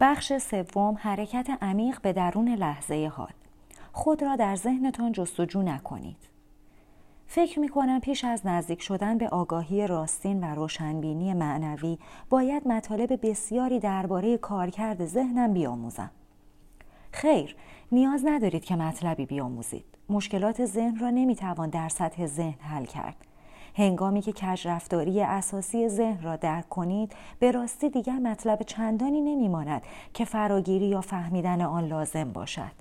بخش سوم حرکت عمیق به درون لحظه حال خود را در ذهنتان جستجو نکنید فکر می کنم پیش از نزدیک شدن به آگاهی راستین و روشنبینی معنوی باید مطالب بسیاری درباره کارکرد ذهنم بیاموزم. خیر، نیاز ندارید که مطلبی بیاموزید. مشکلات ذهن را نمی‌توان در سطح ذهن حل کرد. هنگامی که کجرفتاری اساسی ذهن را درک کنید به راستی دیگر مطلب چندانی نمیماند که فراگیری یا فهمیدن آن لازم باشد.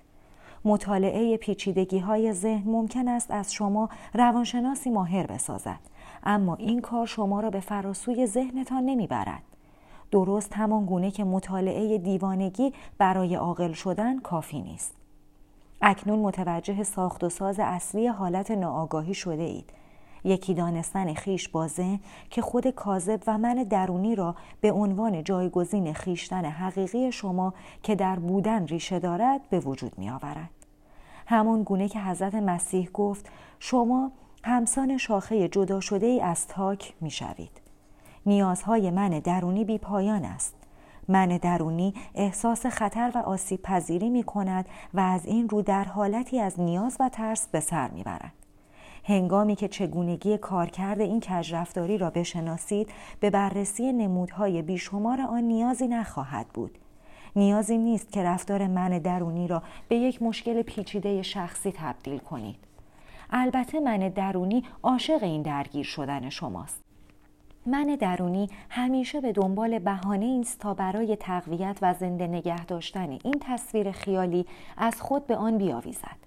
مطالعه پیچیدگی های ذهن ممکن است از شما روانشناسی ماهر بسازد اما این کار شما را به فراسوی ذهنتان نمی‌برد. درست همان گونه که مطالعه دیوانگی برای عاقل شدن کافی نیست. اکنون متوجه ساخت و ساز اصلی حالت ناآگاهی شده اید یکی دانستن خیش با ذهن که خود کاذب و من درونی را به عنوان جایگزین خیشتن حقیقی شما که در بودن ریشه دارد به وجود می آورد. همان گونه که حضرت مسیح گفت شما همسان شاخه جدا شده ای از تاک می شوید. نیازهای من درونی بی پایان است. من درونی احساس خطر و آسیب پذیری می کند و از این رو در حالتی از نیاز و ترس به سر می برد. هنگامی که چگونگی کارکرد این کجرفتاری را بشناسید به بررسی نمودهای بیشمار آن نیازی نخواهد بود. نیازی نیست که رفتار من درونی را به یک مشکل پیچیده شخصی تبدیل کنید. البته من درونی عاشق این درگیر شدن شماست. من درونی همیشه به دنبال بهانه است تا برای تقویت و زنده نگه داشتن این تصویر خیالی از خود به آن بیاویزد.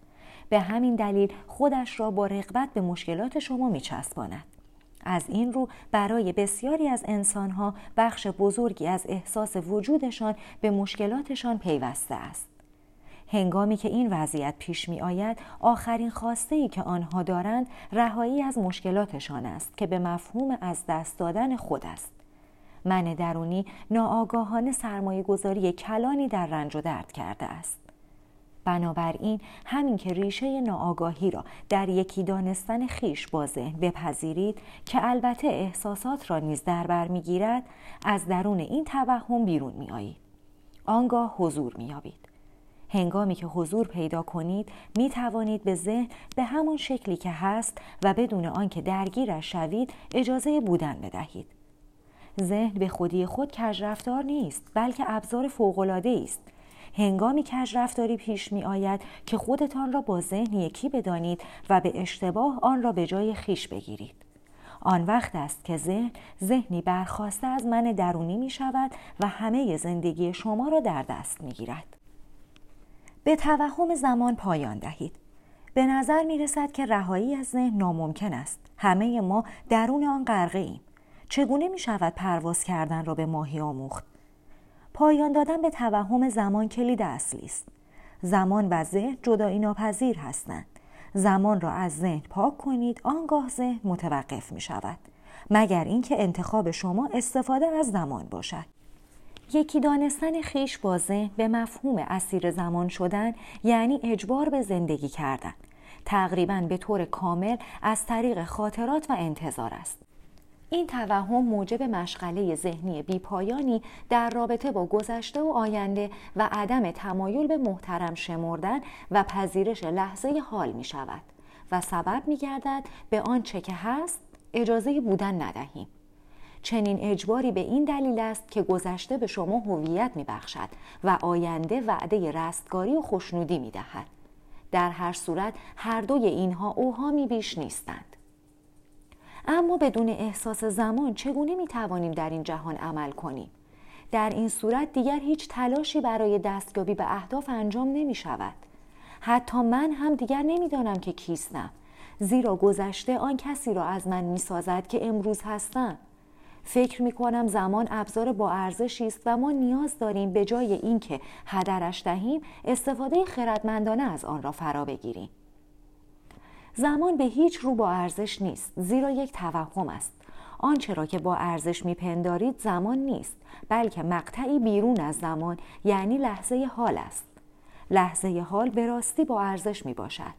به همین دلیل خودش را با رغبت به مشکلات شما میچسباند. از این رو برای بسیاری از انسانها بخش بزرگی از احساس وجودشان به مشکلاتشان پیوسته است. هنگامی که این وضعیت پیش می آید آخرین خواسته ای که آنها دارند رهایی از مشکلاتشان است که به مفهوم از دست دادن خود است. من درونی ناآگاهانه سرمایه گذاری کلانی در رنج و درد کرده است. بنابراین همین که ریشه ناآگاهی را در یکی دانستن خیش با ذهن بپذیرید که البته احساسات را نیز در بر می‌گیرد از درون این توهم بیرون میآیید. آنگاه حضور مییابید. هنگامی که حضور پیدا کنید می توانید به ذهن به همان شکلی که هست و بدون آنکه درگیرش شوید اجازه بودن بدهید. ذهن به خودی خود کجرفتار نیست بلکه ابزار فوقالعاده است. هنگامی کج رفتاری پیش می آید که خودتان را با ذهن یکی بدانید و به اشتباه آن را به جای خیش بگیرید. آن وقت است که ذهن ذهنی برخواسته از من درونی می شود و همه زندگی شما را در دست می گیرد. به توهم زمان پایان دهید. به نظر می رسد که رهایی از ذهن ناممکن است. همه ما درون آن غرقه ایم. چگونه می شود پرواز کردن را به ماهی آموخت؟ پایان دادن به توهم زمان کلید اصلی است. زمان و ذهن جدایی ناپذیر هستند. زمان را از ذهن پاک کنید آنگاه ذهن متوقف می شود. مگر اینکه انتخاب شما استفاده از زمان باشد. یکی دانستن خیش با ذهن به مفهوم اسیر زمان شدن یعنی اجبار به زندگی کردن. تقریبا به طور کامل از طریق خاطرات و انتظار است. این توهم موجب مشغله ذهنی بیپایانی در رابطه با گذشته و آینده و عدم تمایل به محترم شمردن و پذیرش لحظه حال می شود و سبب می گردد به آنچه که هست اجازه بودن ندهیم. چنین اجباری به این دلیل است که گذشته به شما هویت می بخشد و آینده وعده رستگاری و خوشنودی می دهد. در هر صورت هر دوی اینها اوهامی بیش نیستند. اما بدون احساس زمان چگونه می توانیم در این جهان عمل کنیم؟ در این صورت دیگر هیچ تلاشی برای دستیابی به اهداف انجام نمی شود. حتی من هم دیگر نمی‌دانم که کیستم زیرا گذشته آن کسی را از من می سازد که امروز هستم فکر می کنم زمان ابزار با ارزشی است و ما نیاز داریم به جای اینکه هدرش دهیم استفاده خردمندانه از آن را فرا بگیریم زمان به هیچ رو با ارزش نیست زیرا یک توهم است. آنچه را که با ارزش میپندارید زمان نیست بلکه مقطعی بیرون از زمان یعنی لحظه حال است. لحظه حال به راستی با ارزش می باشد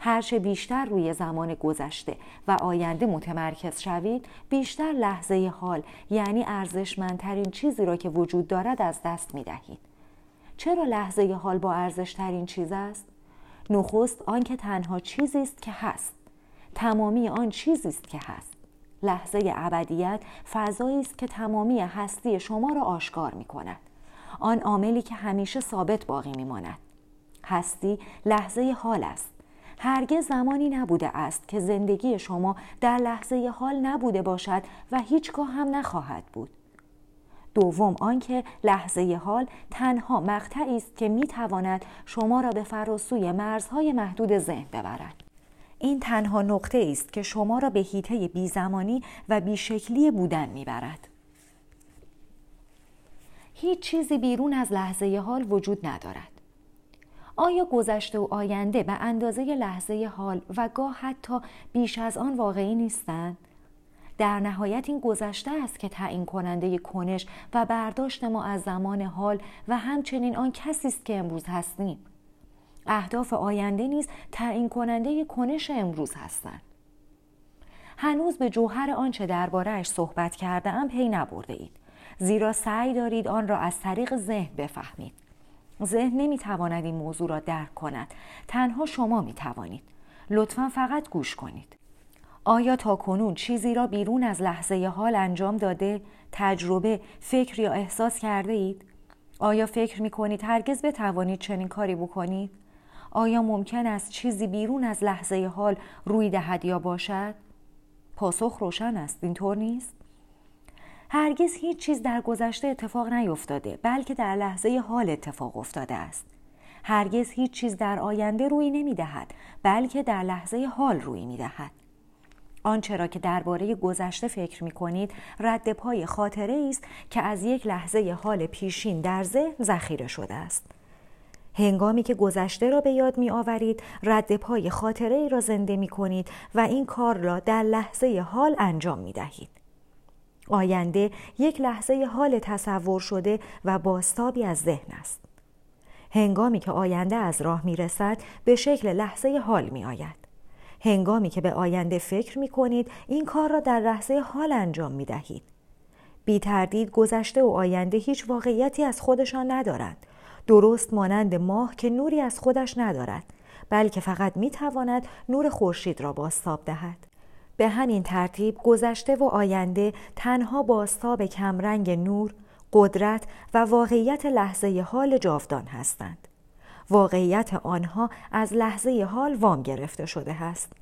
هرچه بیشتر روی زمان گذشته و آینده متمرکز شوید بیشتر لحظه حال یعنی ارزشمندترین چیزی را که وجود دارد از دست می دهید چرا لحظه حال با ارزش ترین چیز است؟ نخست آنکه تنها چیزی است که هست. تمامی آن چیزی است که هست. لحظه ابدیت فضایی است که تمامی هستی شما را آشکار می کند آن عاملی که همیشه ثابت باقی می ماند هستی لحظه حال است. هرگز زمانی نبوده است که زندگی شما در لحظه حال نبوده باشد و هیچگاه هم نخواهد بود. دوم آنکه لحظه حال تنها مقطعی است که می تواند شما را به فراسوی مرزهای محدود ذهن ببرد. این تنها نقطه است که شما را به هیته بیزمانی و بیشکلی بودن می‌برد. هیچ چیزی بیرون از لحظه حال وجود ندارد. آیا گذشته و آینده به اندازه لحظه حال و گاه حتی بیش از آن واقعی نیستند؟ در نهایت این گذشته است که تعیین کننده کنش و برداشت ما از زمان حال و همچنین آن کسی است که امروز هستیم. اهداف آینده نیز تعیین کننده کنش امروز هستند. هنوز به جوهر آنچه دربارهاش صحبت کرده ام پی نبرده اید. زیرا سعی دارید آن را از طریق ذهن بفهمید. ذهن نمی‌تواند این موضوع را درک کند. تنها شما می توانید. لطفا فقط گوش کنید. آیا تا کنون چیزی را بیرون از لحظه حال انجام داده، تجربه، فکر یا احساس کرده اید؟ آیا فکر می کنید هرگز بتوانید چنین کاری بکنید؟ آیا ممکن است چیزی بیرون از لحظه حال روی دهد یا باشد؟ پاسخ روشن است اینطور نیست؟ هرگز هیچ چیز در گذشته اتفاق نیفتاده بلکه در لحظه حال اتفاق افتاده است هرگز هیچ چیز در آینده روی نمی دهد بلکه در لحظه حال روی می دهد آنچه را که درباره گذشته فکر می کنید رد پای خاطره است که از یک لحظه حال پیشین در ذهن ذخیره شده است هنگامی که گذشته را به یاد می آورید رد پای خاطره ای را زنده می کنید و این کار را در لحظه حال انجام می دهید. آینده یک لحظه حال تصور شده و باستابی از ذهن است. هنگامی که آینده از راه می رسد به شکل لحظه حال می آید. هنگامی که به آینده فکر می کنید این کار را در لحظه حال انجام می دهید. بی تردید گذشته و آینده هیچ واقعیتی از خودشان ندارند. درست مانند ماه که نوری از خودش ندارد بلکه فقط می تواند نور خورشید را باستاب دهد. به همین ترتیب گذشته و آینده تنها باستاب کمرنگ نور قدرت و واقعیت لحظه حال جاودان هستند. واقعیت آنها از لحظه حال وام گرفته شده است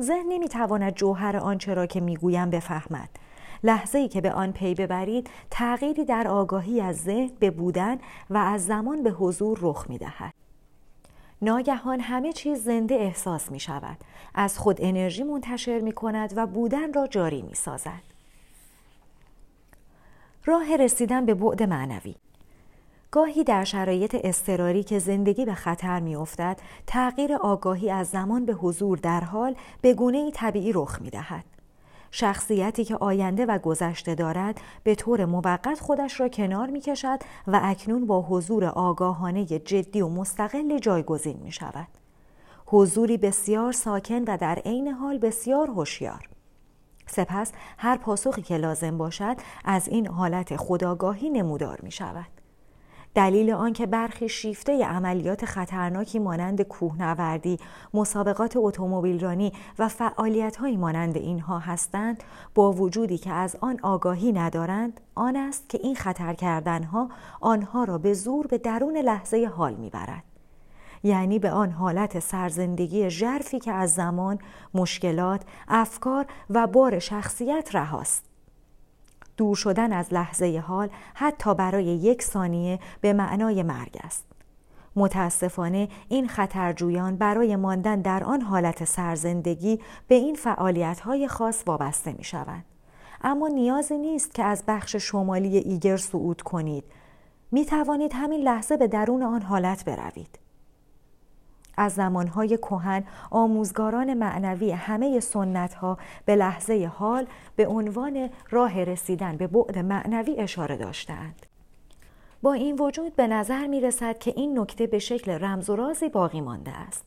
ذهن نمی‌تواند جوهر آنچه را که می‌گویم بفهمد لحظه ای که به آن پی ببرید تغییری در آگاهی از ذهن به بودن و از زمان به حضور رخ می دهد. ناگهان همه چیز زنده احساس می شود. از خود انرژی منتشر می کند و بودن را جاری می سازد. راه رسیدن به بعد معنوی گاهی در شرایط اضطراری که زندگی به خطر می افتد، تغییر آگاهی از زمان به حضور در حال به گونه طبیعی رخ می دهد. شخصیتی که آینده و گذشته دارد به طور موقت خودش را کنار می کشد و اکنون با حضور آگاهانه جدی و مستقل جایگزین می شود. حضوری بسیار ساکن و در عین حال بسیار هوشیار. سپس هر پاسخی که لازم باشد از این حالت خداگاهی نمودار می شود. دلیل آنکه برخی شیفته عملیات خطرناکی مانند کوهنوردی، مسابقات اتومبیلرانی و فعالیت‌هایی مانند اینها هستند، با وجودی که از آن آگاهی ندارند، آن است که این خطر کردنها آنها را به زور به درون لحظه حال می‌برد. یعنی به آن حالت سرزندگی ژرفی که از زمان، مشکلات، افکار و بار شخصیت رهاست. دور شدن از لحظه حال حتی برای یک ثانیه به معنای مرگ است. متاسفانه این خطرجویان برای ماندن در آن حالت سرزندگی به این فعالیت های خاص وابسته می شوند. اما نیازی نیست که از بخش شمالی ایگر صعود کنید. می توانید همین لحظه به درون آن حالت بروید. از زمانهای کهن آموزگاران معنوی همه سنت ها به لحظه حال به عنوان راه رسیدن به بعد معنوی اشاره داشتند. با این وجود به نظر می رسد که این نکته به شکل رمز و رازی باقی مانده است.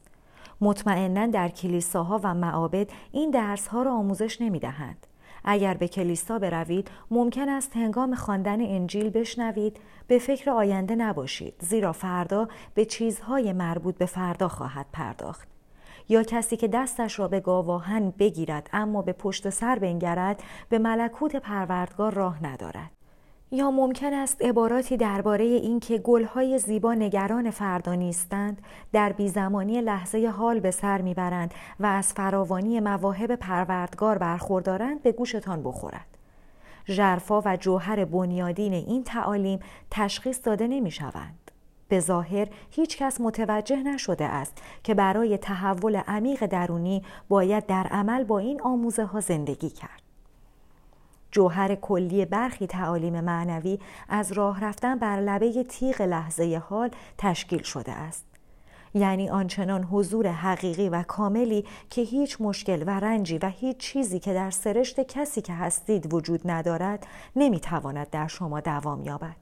مطمئنا در کلیساها و معابد این درس ها را آموزش نمی دهند. اگر به کلیسا بروید ممکن است هنگام خواندن انجیل بشنوید به فکر آینده نباشید زیرا فردا به چیزهای مربوط به فردا خواهد پرداخت. یا کسی که دستش را به گاواهن بگیرد اما به پشت سر بنگرد به ملکوت پروردگار راه ندارد. یا ممکن است عباراتی درباره اینکه گلهای زیبا نگران فردا نیستند در بیزمانی لحظه حال به سر می‌برند و از فراوانی مواهب پروردگار برخوردارند به گوشتان بخورد ژرفا و جوهر بنیادین این تعالیم تشخیص داده نمی شوند. به ظاهر هیچ کس متوجه نشده است که برای تحول عمیق درونی باید در عمل با این آموزه ها زندگی کرد. جوهر کلی برخی تعالیم معنوی از راه رفتن بر لبه تیغ لحظه حال تشکیل شده است. یعنی آنچنان حضور حقیقی و کاملی که هیچ مشکل و رنجی و هیچ چیزی که در سرشت کسی که هستید وجود ندارد نمی‌تواند در شما دوام یابد.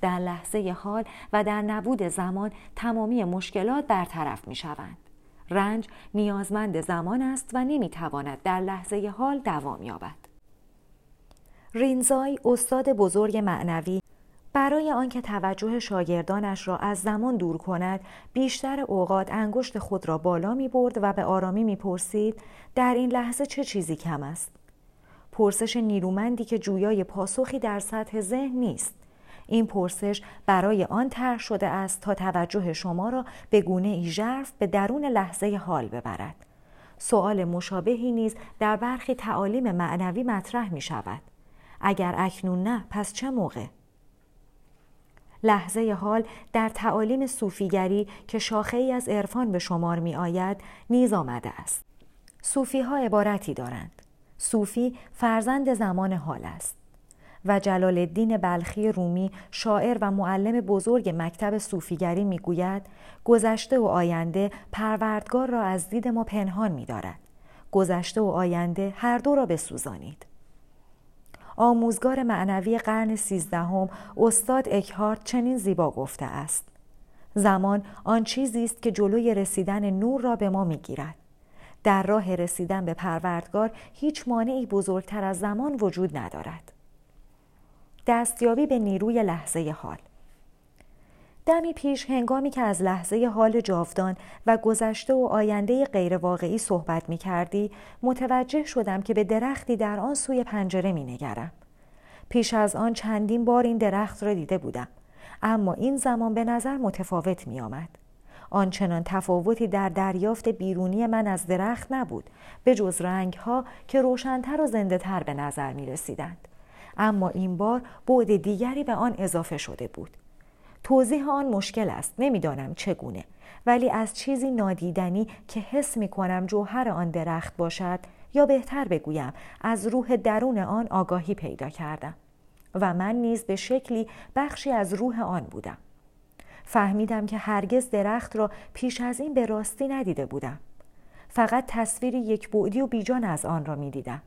در لحظه حال و در نبود زمان تمامی مشکلات برطرف می شوند. رنج نیازمند زمان است و نمی‌تواند در لحظه حال دوام یابد. رینزای استاد بزرگ معنوی برای آنکه توجه شاگردانش را از زمان دور کند بیشتر اوقات انگشت خود را بالا می برد و به آرامی می پرسید در این لحظه چه چیزی کم است؟ پرسش نیرومندی که جویای پاسخی در سطح ذهن نیست. این پرسش برای آن طرح شده است تا توجه شما را به گونه ای ژرف به درون لحظه حال ببرد. سؤال مشابهی نیز در برخی تعالیم معنوی مطرح می شود اگر اکنون نه پس چه موقع؟ لحظه حال در تعالیم صوفیگری که شاخه ای از عرفان به شمار می آید نیز آمده است. صوفی ها عبارتی دارند. صوفی فرزند زمان حال است. و جلال الدین بلخی رومی شاعر و معلم بزرگ مکتب صوفیگری می‌گوید گذشته و آینده پروردگار را از دید ما پنهان می دارد. گذشته و آینده هر دو را بسوزانید. آموزگار معنوی قرن سیزدهم استاد اکهارت چنین زیبا گفته است. زمان آن چیزی است که جلوی رسیدن نور را به ما می‌گیرد. در راه رسیدن به پروردگار هیچ مانعی بزرگتر از زمان وجود ندارد. دستیابی به نیروی لحظه حال. دمی پیش هنگامی که از لحظه حال جاودان و گذشته و آینده غیرواقعی صحبت می کردی متوجه شدم که به درختی در آن سوی پنجره می نگرم. پیش از آن چندین بار این درخت را دیده بودم اما این زمان به نظر متفاوت می آمد. آنچنان تفاوتی در دریافت بیرونی من از درخت نبود به جز رنگ ها که روشنتر و زنده تر به نظر می رسیدند. اما این بار بعد دیگری به آن اضافه شده بود. توضیح آن مشکل است نمی‌دانم چگونه. ولی از چیزی نادیدنی که حس می کنم جوهر آن درخت باشد یا بهتر بگویم از روح درون آن آگاهی پیدا کردم و من نیز به شکلی بخشی از روح آن بودم. فهمیدم که هرگز درخت را پیش از این به راستی ندیده بودم. فقط تصویری یک بعدی و بیجان از آن را می دیدم.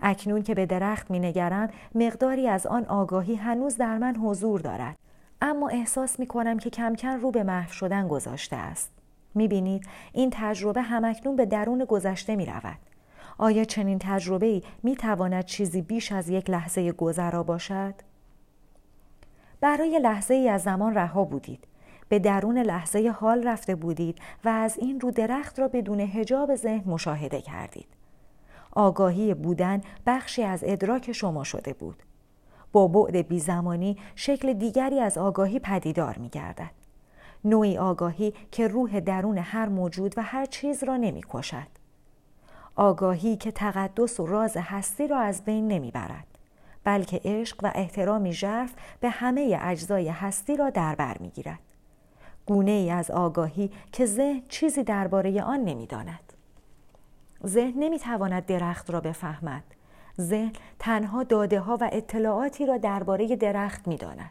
اکنون که به درخت می نگرم مقداری از آن آگاهی هنوز در من حضور دارد. اما احساس می کنم که کم کم رو به محو شدن گذاشته است. می بینید این تجربه همکنون به درون گذشته می رود. آیا چنین تجربه ای می تواند چیزی بیش از یک لحظه گذرا باشد؟ برای لحظه ای از زمان رها بودید. به درون لحظه حال رفته بودید و از این رو درخت را بدون هجاب ذهن مشاهده کردید. آگاهی بودن بخشی از ادراک شما شده بود. با بعد بیزمانی شکل دیگری از آگاهی پدیدار می گردد. نوعی آگاهی که روح درون هر موجود و هر چیز را نمی کشد. آگاهی که تقدس و راز هستی را از بین نمی برد. بلکه عشق و احترامی ژرف به همه اجزای هستی را در بر می گیرد. گونه ای از آگاهی که ذهن چیزی درباره آن نمی داند. ذهن نمی تواند درخت را بفهمد ذهن تنها داده ها و اطلاعاتی را درباره درخت می داند.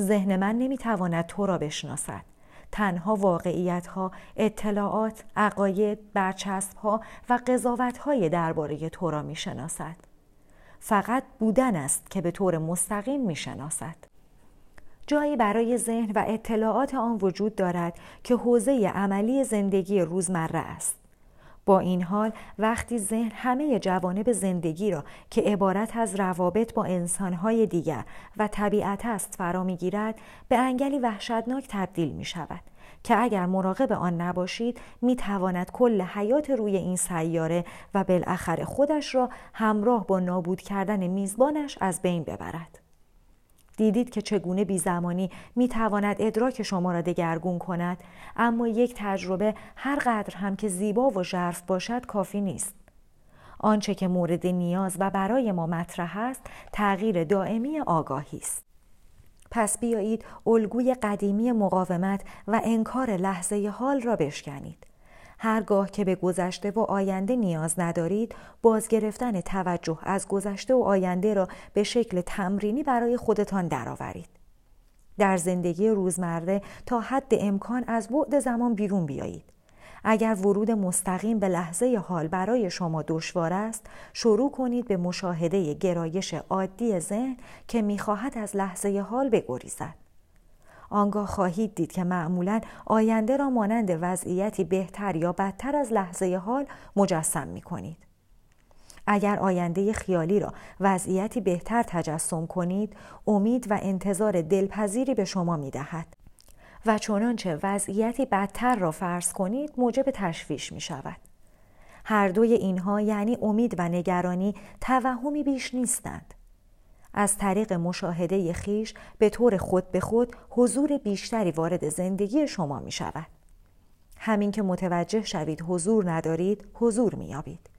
ذهن من نمی تواند تو را بشناسد. تنها واقعیت ها، اطلاعات، عقاید، برچسب ها و قضاوت های درباره تو را می شناسد. فقط بودن است که به طور مستقیم می شناسد. جایی برای ذهن و اطلاعات آن وجود دارد که حوزه عملی زندگی روزمره است. با این حال وقتی ذهن همه جوانب زندگی را که عبارت از روابط با انسانهای دیگر و طبیعت است فرا می‌گیرد به انگلی وحشتناک تبدیل می شود که اگر مراقب آن نباشید می تواند کل حیات روی این سیاره و بالاخره خودش را همراه با نابود کردن میزبانش از بین ببرد. دیدید که چگونه بیزمانی می تواند ادراک شما را دگرگون کند. اما یک تجربه هر قدر هم که زیبا و ژرف باشد کافی نیست. آنچه که مورد نیاز و برای ما مطرح است تغییر دائمی آگاهی است. پس بیایید الگوی قدیمی مقاومت و انکار لحظه حال را بشکنید. هرگاه که به گذشته و آینده نیاز ندارید باز گرفتن توجه از گذشته و آینده را به شکل تمرینی برای خودتان درآورید. در زندگی روزمره تا حد امکان از بعد زمان بیرون بیایید. اگر ورود مستقیم به لحظه حال برای شما دشوار است شروع کنید به مشاهده گرایش عادی ذهن که می‌خواهد از لحظه حال بگریزد. آنگاه خواهید دید که معمولا آینده را مانند وضعیتی بهتر یا بدتر از لحظه حال مجسم می کنید. اگر آینده خیالی را وضعیتی بهتر تجسم کنید امید و انتظار دلپذیری به شما می دهد. و چنانچه وضعیتی بدتر را فرض کنید موجب تشویش می شود. هر دوی اینها یعنی امید و نگرانی توهمی بیش نیستند. از طریق مشاهده خیش به طور خود به خود حضور بیشتری وارد زندگی شما می شود. همین که متوجه شوید حضور ندارید حضور می یابید.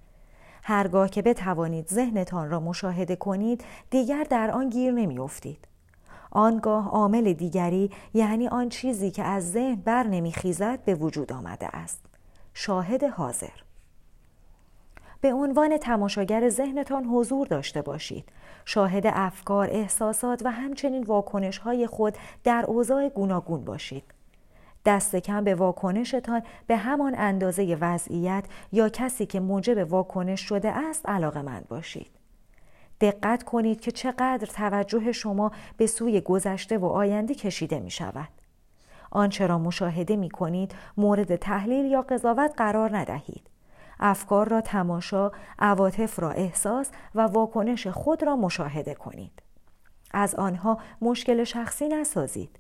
هرگاه که بتوانید ذهنتان را مشاهده کنید دیگر در آن گیر نمی افتید. آنگاه عامل دیگری یعنی آن چیزی که از ذهن بر نمیخیزد به وجود آمده است. شاهد حاضر به عنوان تماشاگر ذهنتان حضور داشته باشید شاهد افکار، احساسات و همچنین واکنش های خود در اوضاع گوناگون باشید. دست کم به واکنشتان به همان اندازه وضعیت یا کسی که موجب واکنش شده است علاقه مند باشید. دقت کنید که چقدر توجه شما به سوی گذشته و آینده کشیده می شود. آنچه را مشاهده می کنید مورد تحلیل یا قضاوت قرار ندهید. افکار را تماشا، عواطف را احساس و واکنش خود را مشاهده کنید. از آنها مشکل شخصی نسازید.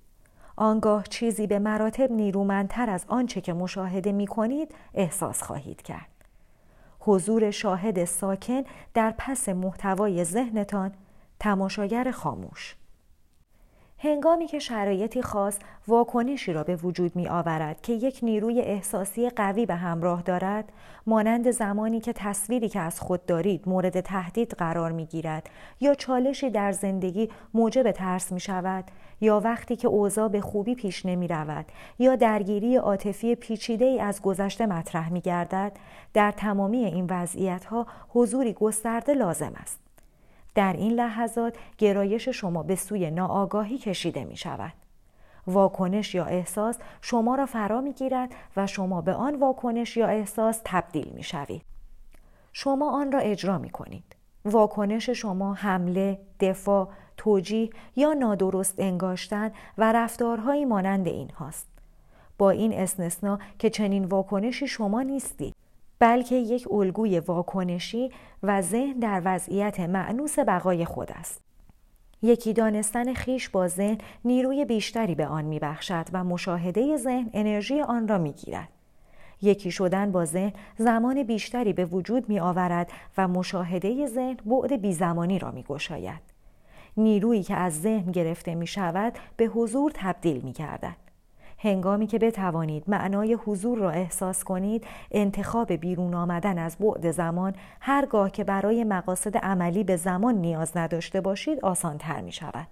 آنگاه چیزی به مراتب نیرومندتر از آنچه که مشاهده می کنید احساس خواهید کرد. حضور شاهد ساکن در پس محتوای ذهنتان تماشاگر خاموش هنگامی که شرایطی خاص واکنشی را به وجود می آورد که یک نیروی احساسی قوی به همراه دارد مانند زمانی که تصویری که از خود دارید مورد تهدید قرار می گیرد یا چالشی در زندگی موجب ترس می شود یا وقتی که اوضاع به خوبی پیش نمی رود یا درگیری عاطفی پیچیده ای از گذشته مطرح می گردد در تمامی این وضعیت ها حضوری گسترده لازم است. در این لحظات گرایش شما به سوی ناآگاهی کشیده می شود. واکنش یا احساس شما را فرا می گیرد و شما به آن واکنش یا احساس تبدیل می شوید. شما آن را اجرا می کنید. واکنش شما حمله، دفاع، توجیه یا نادرست انگاشتن و رفتارهایی مانند این هاست. با این استثنا که چنین واکنشی شما نیستید بلکه یک الگوی واکنشی و ذهن در وضعیت معنوس بقای خود است. یکی دانستن خیش با ذهن نیروی بیشتری به آن میبخشد و مشاهده ذهن انرژی آن را می‌گیرد. یکی شدن با ذهن زمان بیشتری به وجود می آورد و مشاهده ذهن بعد بیزمانی را می گشاید. نیرویی که از ذهن گرفته می شود به حضور تبدیل می گردد. هنگامی که بتوانید معنای حضور را احساس کنید انتخاب بیرون آمدن از بعد زمان هرگاه که برای مقاصد عملی به زمان نیاز نداشته باشید آسانتر می شود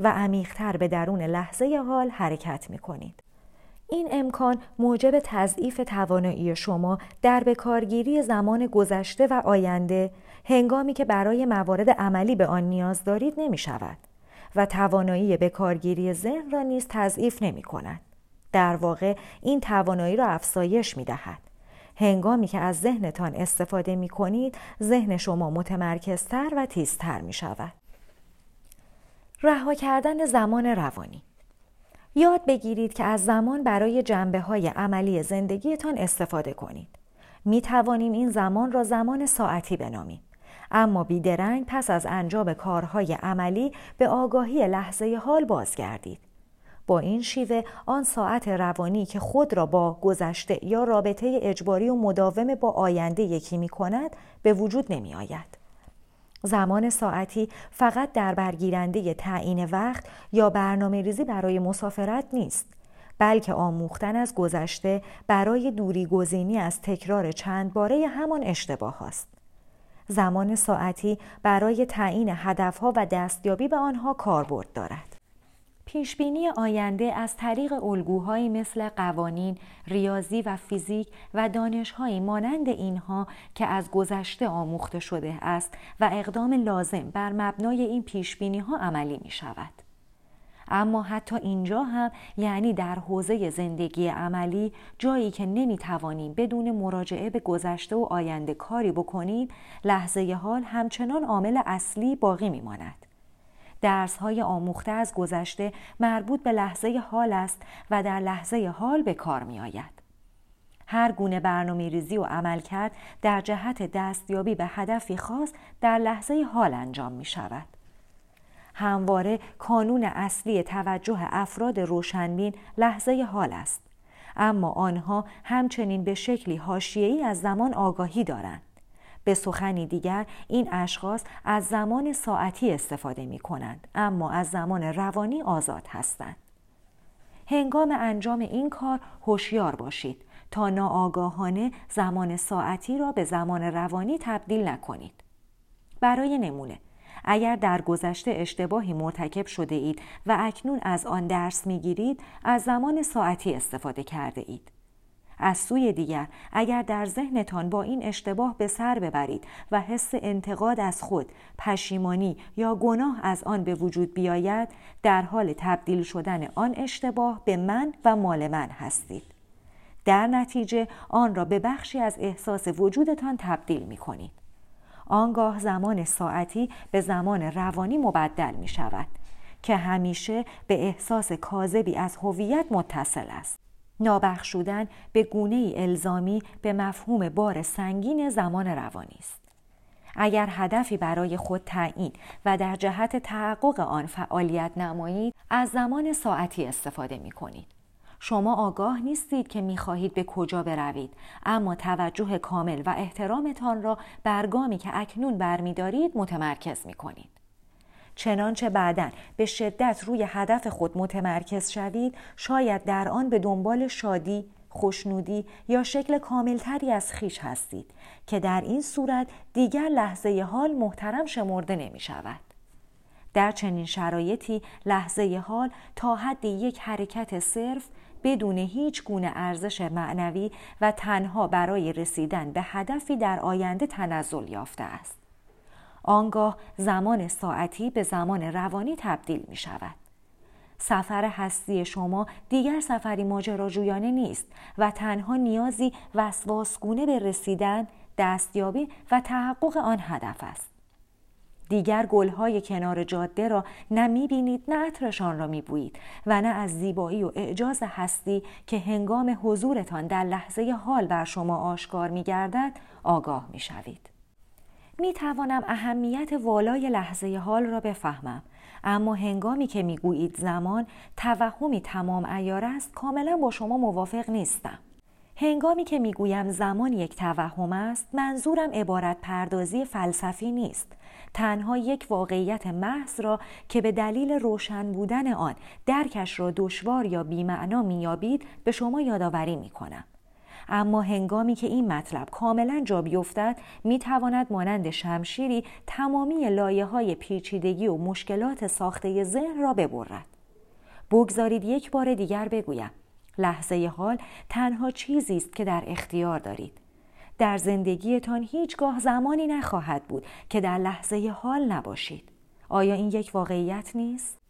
و عمیقتر به درون لحظه حال حرکت می کنید. این امکان موجب تضعیف توانایی شما در بکارگیری زمان گذشته و آینده هنگامی که برای موارد عملی به آن نیاز دارید نمی شود و توانایی بکارگیری ذهن را نیز تضعیف نمی کند. در واقع این توانایی را افزایش می دهد. هنگامی که از ذهنتان استفاده می کنید ذهن شما متمرکزتر و تیزتر می شود. رها کردن زمان روانی یاد بگیرید که از زمان برای جنبه های عملی زندگیتان استفاده کنید. می توانیم این زمان را زمان ساعتی بنامیم. اما بیدرنگ پس از انجام کارهای عملی به آگاهی لحظه حال بازگردید. با این شیوه آن ساعت روانی که خود را با گذشته یا رابطه اجباری و مداوم با آینده یکی می کند به وجود نمی آید. زمان ساعتی فقط در برگیرنده تعیین وقت یا برنامه ریزی برای مسافرت نیست بلکه آموختن از گذشته برای دوری گزینی از تکرار چند باره همان اشتباه است. زمان ساعتی برای تعیین هدفها و دستیابی به آنها کاربرد دارد. پیشبینی آینده از طریق الگوهایی مثل قوانین، ریاضی و فیزیک و دانشهایی مانند اینها که از گذشته آموخته شده است و اقدام لازم بر مبنای این پیشبینی ها عملی می شود. اما حتی اینجا هم یعنی در حوزه زندگی عملی جایی که نمی توانیم بدون مراجعه به گذشته و آینده کاری بکنیم لحظه حال همچنان عامل اصلی باقی می ماند. درس های آموخته از گذشته مربوط به لحظه حال است و در لحظه حال به کار می آید. هر گونه برنامه ریزی و عمل کرد در جهت دستیابی به هدفی خاص در لحظه حال انجام می شود. همواره کانون اصلی توجه افراد روشنبین لحظه حال است. اما آنها همچنین به شکلی حاشیه‌ای از زمان آگاهی دارند. به سخنی دیگر این اشخاص از زمان ساعتی استفاده می کنند اما از زمان روانی آزاد هستند. هنگام انجام این کار هوشیار باشید تا ناآگاهانه زمان ساعتی را به زمان روانی تبدیل نکنید. برای نمونه اگر در گذشته اشتباهی مرتکب شده اید و اکنون از آن درس می گیرید از زمان ساعتی استفاده کرده اید. از سوی دیگر اگر در ذهنتان با این اشتباه به سر ببرید و حس انتقاد از خود، پشیمانی یا گناه از آن به وجود بیاید در حال تبدیل شدن آن اشتباه به من و مال من هستید. در نتیجه آن را به بخشی از احساس وجودتان تبدیل می کنید. آنگاه زمان ساعتی به زمان روانی مبدل می شود که همیشه به احساس کاذبی از هویت متصل است. نابخشودن به گونه ای الزامی به مفهوم بار سنگین زمان روانی است. اگر هدفی برای خود تعیین و در جهت تحقق آن فعالیت نمایید از زمان ساعتی استفاده می کنید. شما آگاه نیستید که می‌خواهید به کجا بروید اما توجه کامل و احترامتان را برگامی که اکنون برمیدارید متمرکز می کنید. چنانچه بعدا به شدت روی هدف خود متمرکز شوید شاید در آن به دنبال شادی، خوشنودی یا شکل کاملتری از خیش هستید که در این صورت دیگر لحظه حال محترم شمرده نمی شود. در چنین شرایطی لحظه حال تا حد یک حرکت صرف بدون هیچ گونه ارزش معنوی و تنها برای رسیدن به هدفی در آینده تنزل یافته است. آنگاه زمان ساعتی به زمان روانی تبدیل می شود. سفر هستی شما دیگر سفری ماجراجویانه نیست و تنها نیازی وسواسگونه به رسیدن، دستیابی و تحقق آن هدف است. دیگر گلهای کنار جاده را نه می‌بینید نه عطرشان را میبویید و نه از زیبایی و اعجاز هستی که هنگام حضورتان در لحظه حال بر شما آشکار میگردد آگاه می‌شوید می توانم اهمیت والای لحظه حال را بفهمم. اما هنگامی که می‌گویید زمان توهمی تمام ایار است کاملا با شما موافق نیستم. هنگامی که می‌گویم زمان یک توهم است منظورم عبارت پردازی فلسفی نیست. تنها یک واقعیت محض را که به دلیل روشن بودن آن درکش را دشوار یا بیمعنا میابید به شما یادآوری می‌کنم. اما هنگامی که این مطلب کاملا جا بیفتد می تواند مانند شمشیری تمامی لایه های پیچیدگی و مشکلات ساخته ذهن را ببرد. بگذارید یک بار دیگر بگویم لحظه حال تنها چیزی است که در اختیار دارید. در زندگیتان هیچگاه زمانی نخواهد بود که در لحظه حال نباشید. آیا این یک واقعیت نیست؟